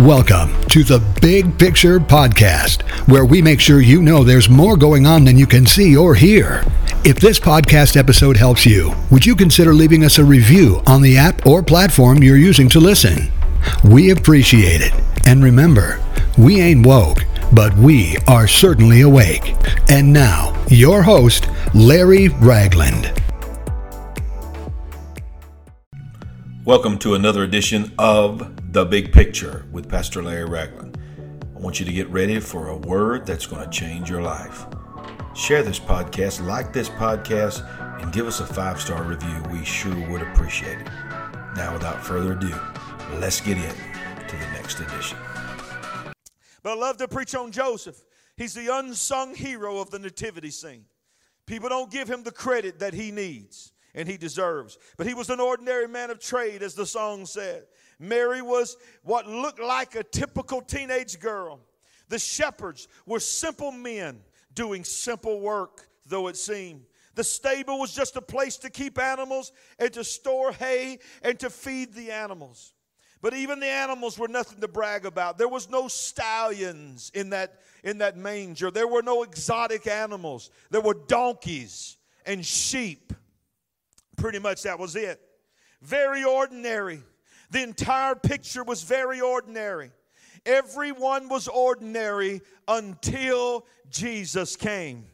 Welcome to the Big Picture Podcast, where we make sure you know there's more going on than you can see or hear. If this podcast episode helps you, would you consider leaving us a review on the app or platform you're using to listen? We appreciate it. And remember, we ain't woke, but we are certainly awake. And now, your host, Larry Ragland. Welcome to another edition of The Big Picture with Pastor Larry Ragland. I want you to get ready for a word that's going to change your life. Share this podcast, like this podcast, and give us a five star review. We sure would appreciate it. Now, without further ado, let's get in to the next edition. But I love to preach on Joseph. He's the unsung hero of the nativity scene. People don't give him the credit that he needs and he deserves. But he was an ordinary man of trade, as the song said. Mary was what looked like a typical teenage girl. The shepherds were simple men doing simple work, though it seemed. The stable was just a place to keep animals and to store hay and to feed the animals. But even the animals were nothing to brag about. There was no stallions in that, in that manger. There were no exotic animals. There were donkeys and sheep. Pretty much that was it. Very ordinary. The entire picture was very ordinary. Everyone was ordinary until Jesus came.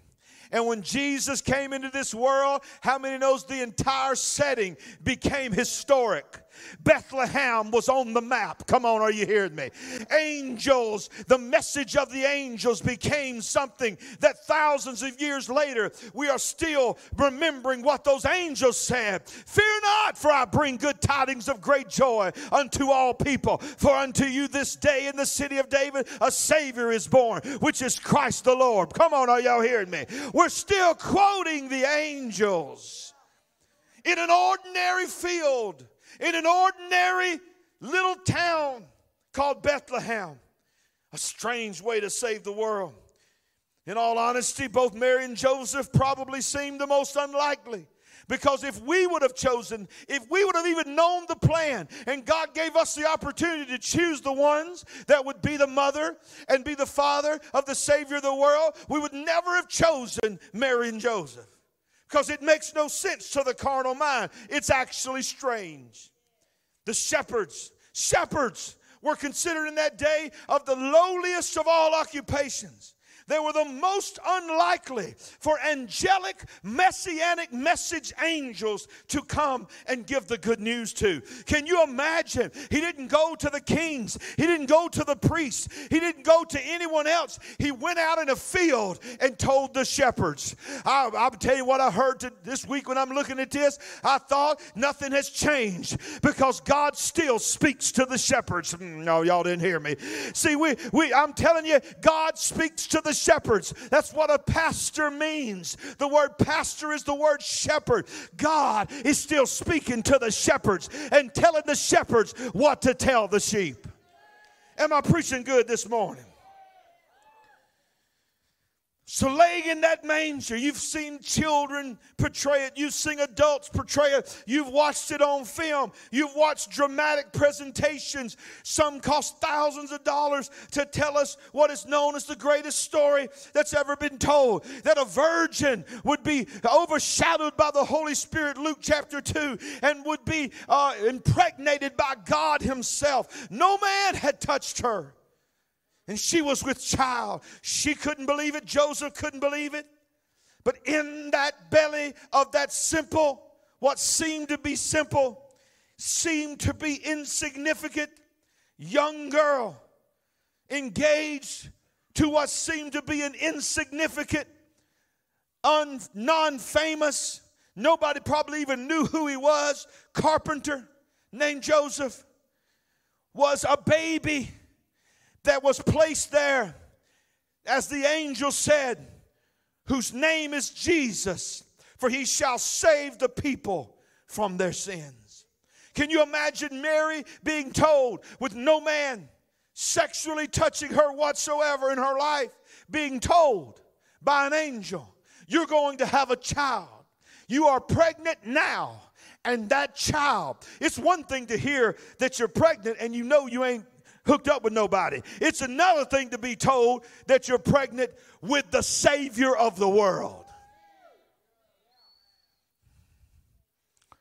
And when Jesus came into this world, how many knows the entire setting became historic? Bethlehem was on the map. Come on, are you hearing me? Angels, the message of the angels became something that thousands of years later we are still remembering what those angels said. Fear not, for I bring good tidings of great joy unto all people. For unto you this day in the city of David a Savior is born, which is Christ the Lord. Come on, are y'all hearing me? We're still quoting the angels in an ordinary field in an ordinary little town called Bethlehem. A strange way to save the world. In all honesty, both Mary and Joseph probably seemed the most unlikely. Because if we would have chosen, if we would have even known the plan, and God gave us the opportunity to choose the ones that would be the mother and be the father of the Savior of the world, we would never have chosen Mary and Joseph because it makes no sense to the carnal mind. It's actually strange. The shepherds, shepherds were considered in that day of the lowliest of all occupations. They were the most unlikely for angelic, messianic message angels to come and give the good news to. Can you imagine? He didn't go to the kings, he didn't go to the priests, he didn't go to anyone else. He went out in a field and told the shepherds. I, will tell you what I heard to, this week when I'm looking at this. I thought nothing has changed because God still speaks to the shepherds. Hmm, no, y'all didn't hear me. See, we, we I'm telling you, God speaks to the shepherds. That's what a pastor means. The word pastor is the word shepherd. God is still speaking to the shepherds and telling the shepherds what to tell the sheep. Am I preaching good this morning? So, laying in that manger, you've seen children portray it, you've seen adults portray it, you've watched it on film, you've watched dramatic presentations. Some cost thousands of dollars to tell us what is known as the greatest story that's ever been told that a virgin would be overshadowed by the Holy Spirit, Luke chapter 2, and would be uh, impregnated by God Himself. No man had touched her and she was with child. She couldn't believe it. Joseph couldn't believe it. But in that belly of that simple, what seemed to be simple, seemed to be insignificant young girl, engaged to what seemed to be an insignificant, un, non famous, nobody probably even knew who he was, carpenter named Joseph, was a baby that was placed there, as the angel said, whose name is Jesus, for he shall save the people from their sins. Can you imagine Mary being told, with no man sexually touching her whatsoever in her life, being told by an angel, You're going to have a child. You are pregnant now. And that child, it's one thing to hear that you're pregnant and you know you ain't hooked up with nobody. It's another thing to be told that you're pregnant with the Savior of the world.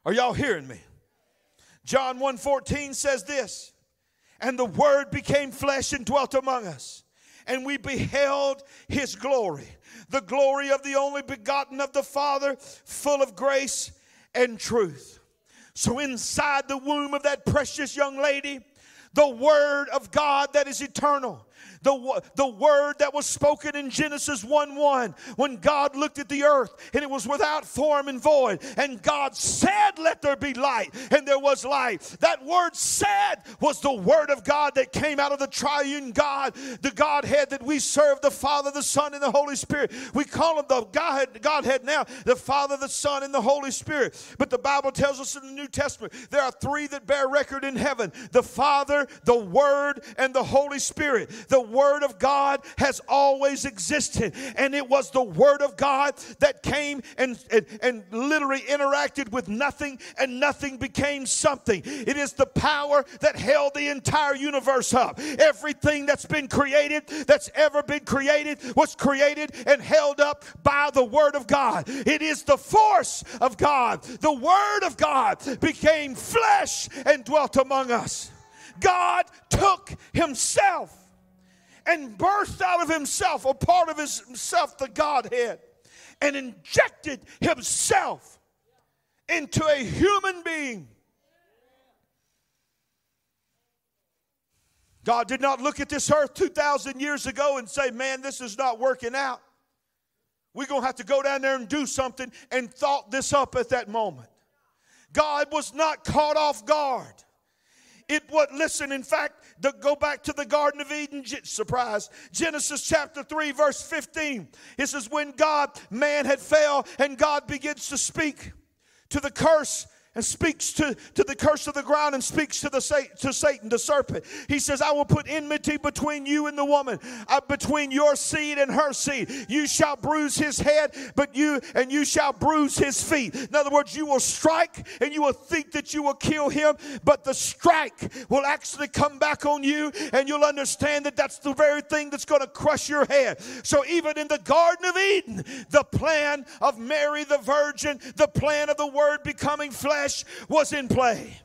Are y'all hearing me? John 1:14 says this, and the word became flesh and dwelt among us, and we beheld his glory, the glory of the only begotten of the Father, full of grace and truth. So inside the womb of that precious young lady, the word of God that is eternal, the, the word that was spoken in Genesis 1 1 when God looked at the earth and it was without form and void. And God said, Let there be light. And there was light. That word said was the word of God that came out of the triune God, the Godhead that we serve, the Father, the Son, and the Holy Spirit. We call him the Godhead, Godhead now, the Father, the Son, and the Holy Spirit. But the Bible tells us in the New Testament there are three that bear record in heaven the Father, the Word, and the Holy Spirit. The Word of God has always existed, and it was the Word of God that came and, and, and literally interacted with nothing, and nothing became something. It is the power that held the entire universe up. Everything that's been created, that's ever been created, was created and held up by the Word of God. It is the force of God. The Word of God became flesh and dwelt among us. God took Himself and birthed out of himself, a part of himself, the Godhead, and injected himself into a human being. God did not look at this earth 2,000 years ago and say, Man, this is not working out. We're going to have to go down there and do something, and thought this up at that moment. God was not caught off guard. It would, listen, in fact, the, go back to the Garden of Eden, surprise, Genesis chapter 3, verse 15. It says, When God, man had fell, and God begins to speak to the curse and speaks to, to the curse of the ground and speaks to the to Satan, the serpent. He says, I will put enmity between you and the woman, uh, between your seed and her seed. You shall bruise his head, but you and you shall bruise his feet. In other words, you will strike and you will think that you will kill him, but the strike will actually come back on you, and you'll understand that that's the very thing that's going to crush your head. So even in the Garden of Eden, the plan of Mary the Virgin, the plan of the Word becoming flesh flesh was in play.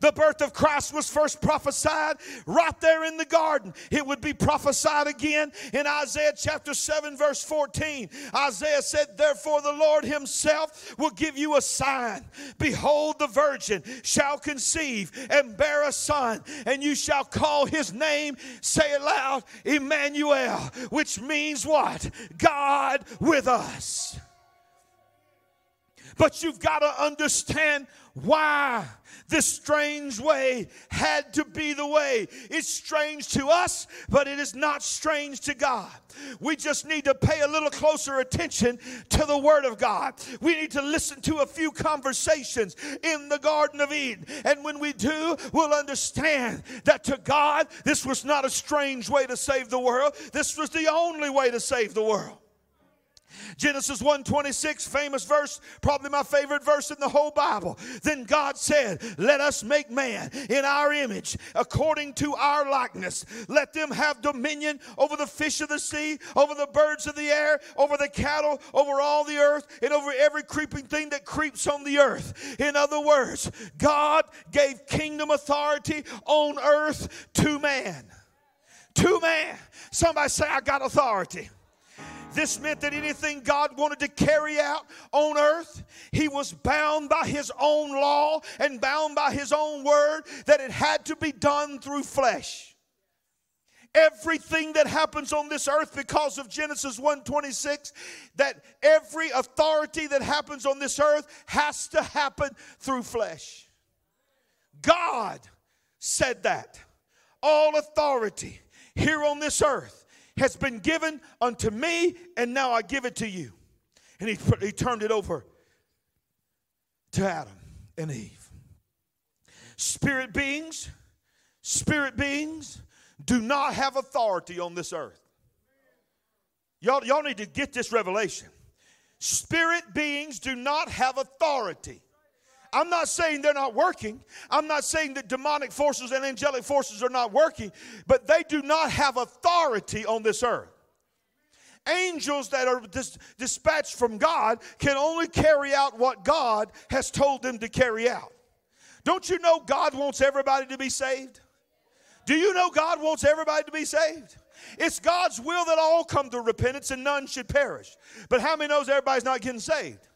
The birth of Christ was first prophesied right there in the garden. It would be prophesied again in Isaiah chapter 7, verse 14. Isaiah said, Therefore, the Lord Himself will give you a sign. Behold, the virgin shall conceive and bear a son, and you shall call his name, say it loud, Emmanuel, which means what? God with us. But you've got to understand why this strange way had to be the way. It's strange to us, but it is not strange to God. We just need to pay a little closer attention to the Word of God. We need to listen to a few conversations in the Garden of Eden. And when we do, we'll understand that to God, this was not a strange way to save the world, this was the only way to save the world. Genesis 1:26, famous verse, probably my favorite verse in the whole Bible. Then God said, "Let us make man in our image, according to our likeness. Let them have dominion over the fish of the sea, over the birds of the air, over the cattle, over all the earth, and over every creeping thing that creeps on the earth." In other words, God gave kingdom authority on earth to man. To man. Somebody say, "I got authority." This meant that anything God wanted to carry out on earth, he was bound by his own law and bound by his own word that it had to be done through flesh. Everything that happens on this earth because of Genesis 1:26 that every authority that happens on this earth has to happen through flesh. God said that. All authority here on this earth has been given unto me, and now I give it to you. And he, he turned it over to Adam and Eve. Spirit beings, spirit beings do not have authority on this earth. Y'all, y'all need to get this revelation. Spirit beings do not have authority. I'm not saying they're not working. I'm not saying that demonic forces and angelic forces are not working, but they do not have authority on this earth. Angels that are dis- dispatched from God can only carry out what God has told them to carry out. Don't you know God wants everybody to be saved? Do you know God wants everybody to be saved? It's God's will that all come to repentance and none should perish. But how many knows everybody's not getting saved?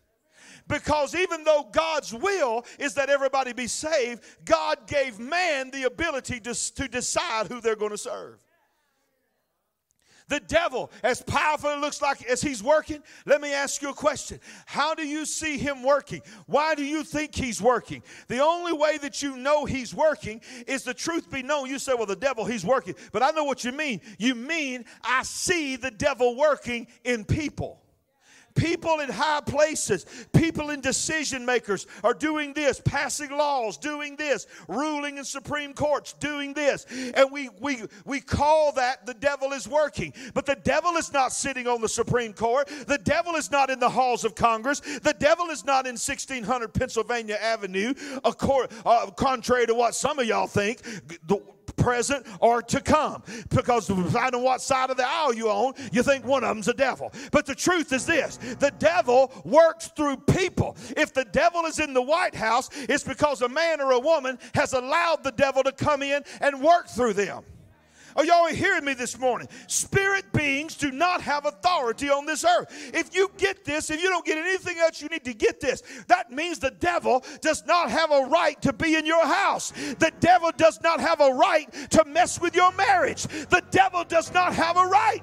Because even though God's will is that everybody be saved, God gave man the ability to, to decide who they're going to serve. The devil, as powerful it looks like as he's working, let me ask you a question. How do you see him working? Why do you think he's working? The only way that you know he's working is the truth be known. You say, well, the devil, he's working. But I know what you mean. You mean, I see the devil working in people. People in high places, people in decision makers are doing this, passing laws, doing this, ruling in Supreme Courts, doing this. And we, we, we call that the devil is working. But the devil is not sitting on the Supreme Court. The devil is not in the halls of Congress. The devil is not in 1600 Pennsylvania Avenue, uh, contrary to what some of y'all think. The, present, or to come. Because depending on what side of the aisle you on, you think one of them's a devil. But the truth is this the devil works through people. If the devil is in the White House, it's because a man or a woman has allowed the devil to come in and work through them. Are y'all hearing me this morning? Spirit beings do not have authority on this earth. If you get this, if you don't get anything else, you need to get this. That means the devil does not have a right to be in your house. The devil does not have a right to mess with your marriage. The devil does not have a right.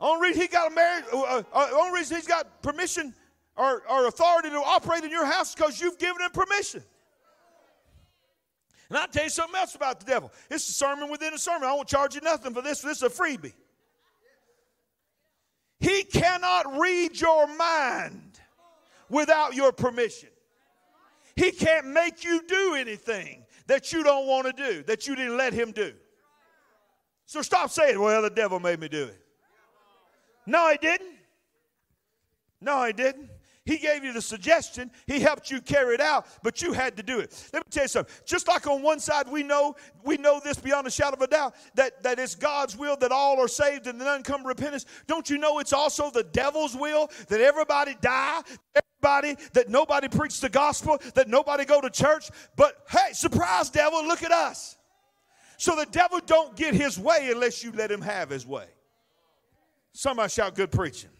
Only reason he got a marriage, uh, uh, only reason he's got permission or, or authority to operate in your house because you've given him permission. And I'll tell you something else about the devil. It's a sermon within a sermon. I won't charge you nothing for this. This is a freebie. He cannot read your mind without your permission. He can't make you do anything that you don't want to do, that you didn't let him do. So stop saying, well, the devil made me do it. No, he didn't. No, he didn't. He gave you the suggestion, He helped you carry it out, but you had to do it. Let me tell you something. Just like on one side we know, we know this beyond a shadow of a doubt, that, that it's God's will that all are saved and none come to repentance. Don't you know it's also the devil's will that everybody die, everybody, that nobody preach the gospel, that nobody go to church? But hey, surprise, devil, look at us. So the devil don't get his way unless you let him have his way. Somebody shout good preaching.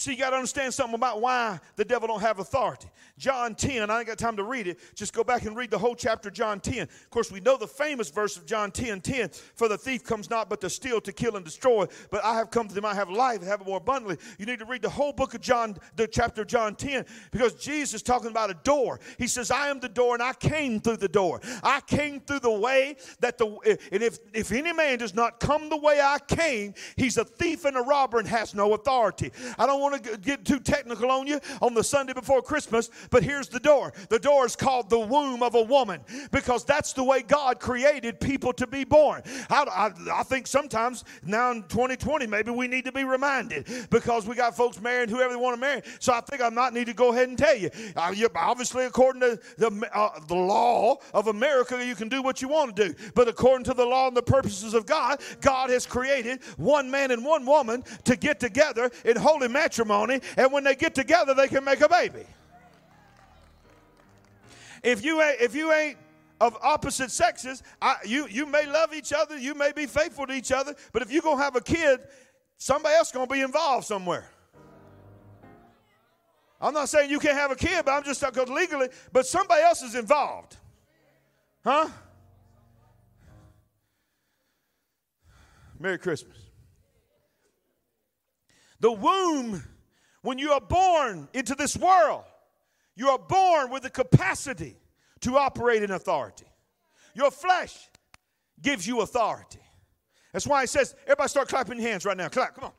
See, you got to understand something about why the devil don't have authority. John 10, I ain't got time to read it. Just go back and read the whole chapter, John 10. Of course, we know the famous verse of John 10 10. For the thief comes not but to steal, to kill, and destroy. But I have come to them, I have life, and have it more abundantly. You need to read the whole book of John, the chapter of John 10, because Jesus is talking about a door. He says, I am the door, and I came through the door. I came through the way that the, and if, if any man does not come the way I came, he's a thief and a robber and has no authority. I don't want want to get too technical on you on the Sunday before Christmas, but here's the door. The door is called the womb of a woman because that's the way God created people to be born. I, I, I think sometimes now in 2020, maybe we need to be reminded because we got folks marrying whoever they want to marry. So I think I might need to go ahead and tell you. Uh, you obviously, according to the, uh, the law of America, you can do what you want to do. But according to the law and the purposes of God, God has created one man and one woman to get together in holy matrimony matrimony, and when they get together, they can make a baby. If you ain't, if you ain't of opposite sexes, I, you, you may love each other, you may be faithful to each other, but if you're going to have a kid, somebody else going to be involved somewhere. I'm not saying you can't have a kid, but I'm just talking legally, but somebody else is involved. Huh? Merry Christmas. The womb, when you are born into this world, you are born with the capacity to operate in authority. Your flesh gives you authority. That's why it says, everybody start clapping your hands right now. Clap, come on.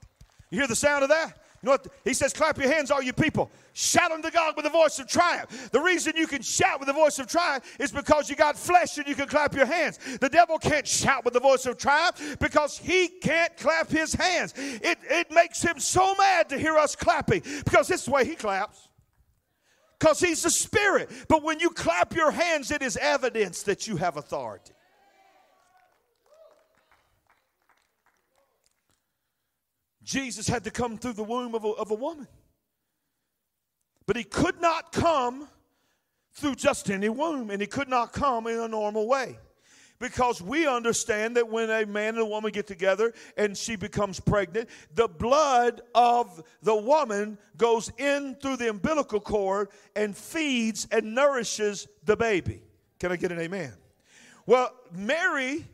You hear the sound of that? You know what? He says, clap your hands, all you people. Shout unto God with a voice of triumph. The reason you can shout with a voice of triumph is because you got flesh and you can clap your hands. The devil can't shout with the voice of triumph because he can't clap his hands. It, it makes him so mad to hear us clapping because this is the way he claps. Because he's the spirit. But when you clap your hands, it is evidence that you have authority. Jesus had to come through the womb of a, of a woman. But he could not come through just any womb, and he could not come in a normal way. Because we understand that when a man and a woman get together and she becomes pregnant, the blood of the woman goes in through the umbilical cord and feeds and nourishes the baby. Can I get an amen? Well, Mary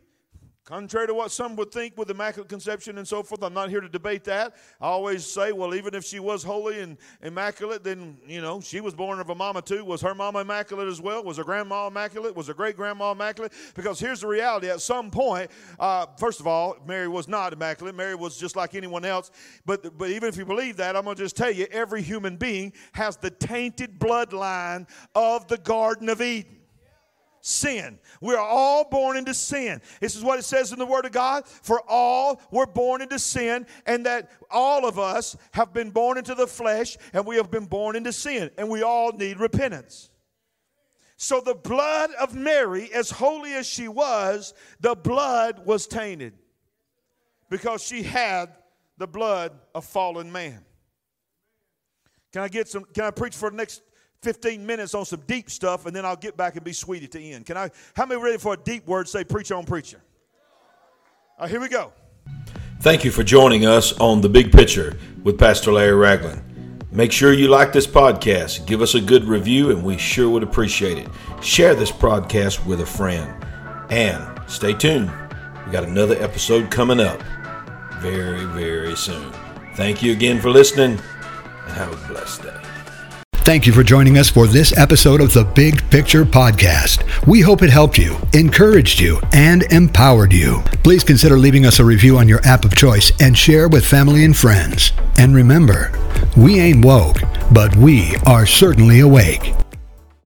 Contrary to what some would think with immaculate conception and so forth, I'm not here to debate that. I always say, well, even if she was holy and immaculate, then, you know, she was born of a mama too. Was her mama immaculate as well? Was her grandma immaculate? Was her great grandma immaculate? Because here's the reality at some point, uh, first of all, Mary was not immaculate. Mary was just like anyone else. But, but even if you believe that, I'm going to just tell you every human being has the tainted bloodline of the Garden of Eden sin. We are all born into sin. This is what it says in the Word of God. For all were born into sin, and that all of us have been born into the flesh, and we have been born into sin, and we all need repentance. So the blood of Mary, as holy as she was, the blood was tainted because she had the blood of fallen man. Can I get some? Can I preach for the next 15 minutes on some deep stuff, and then I'll get back and be sweet at the end. Can I? How many ready for a deep word? Say, preach on, preacher. Here we go. Thank you for joining us on The Big Picture with Pastor Larry Ragland. Make sure you like this podcast, give us a good review, and we sure would appreciate it. Share this podcast with a friend. And stay tuned. We got another episode coming up very, very soon. Thank you again for listening, and have a blessed day. Thank you for joining us for this episode of the Big Picture Podcast. We hope it helped you, encouraged you, and empowered you. Please consider leaving us a review on your app of choice and share with family and friends. And remember, we ain't woke, but we are certainly awake.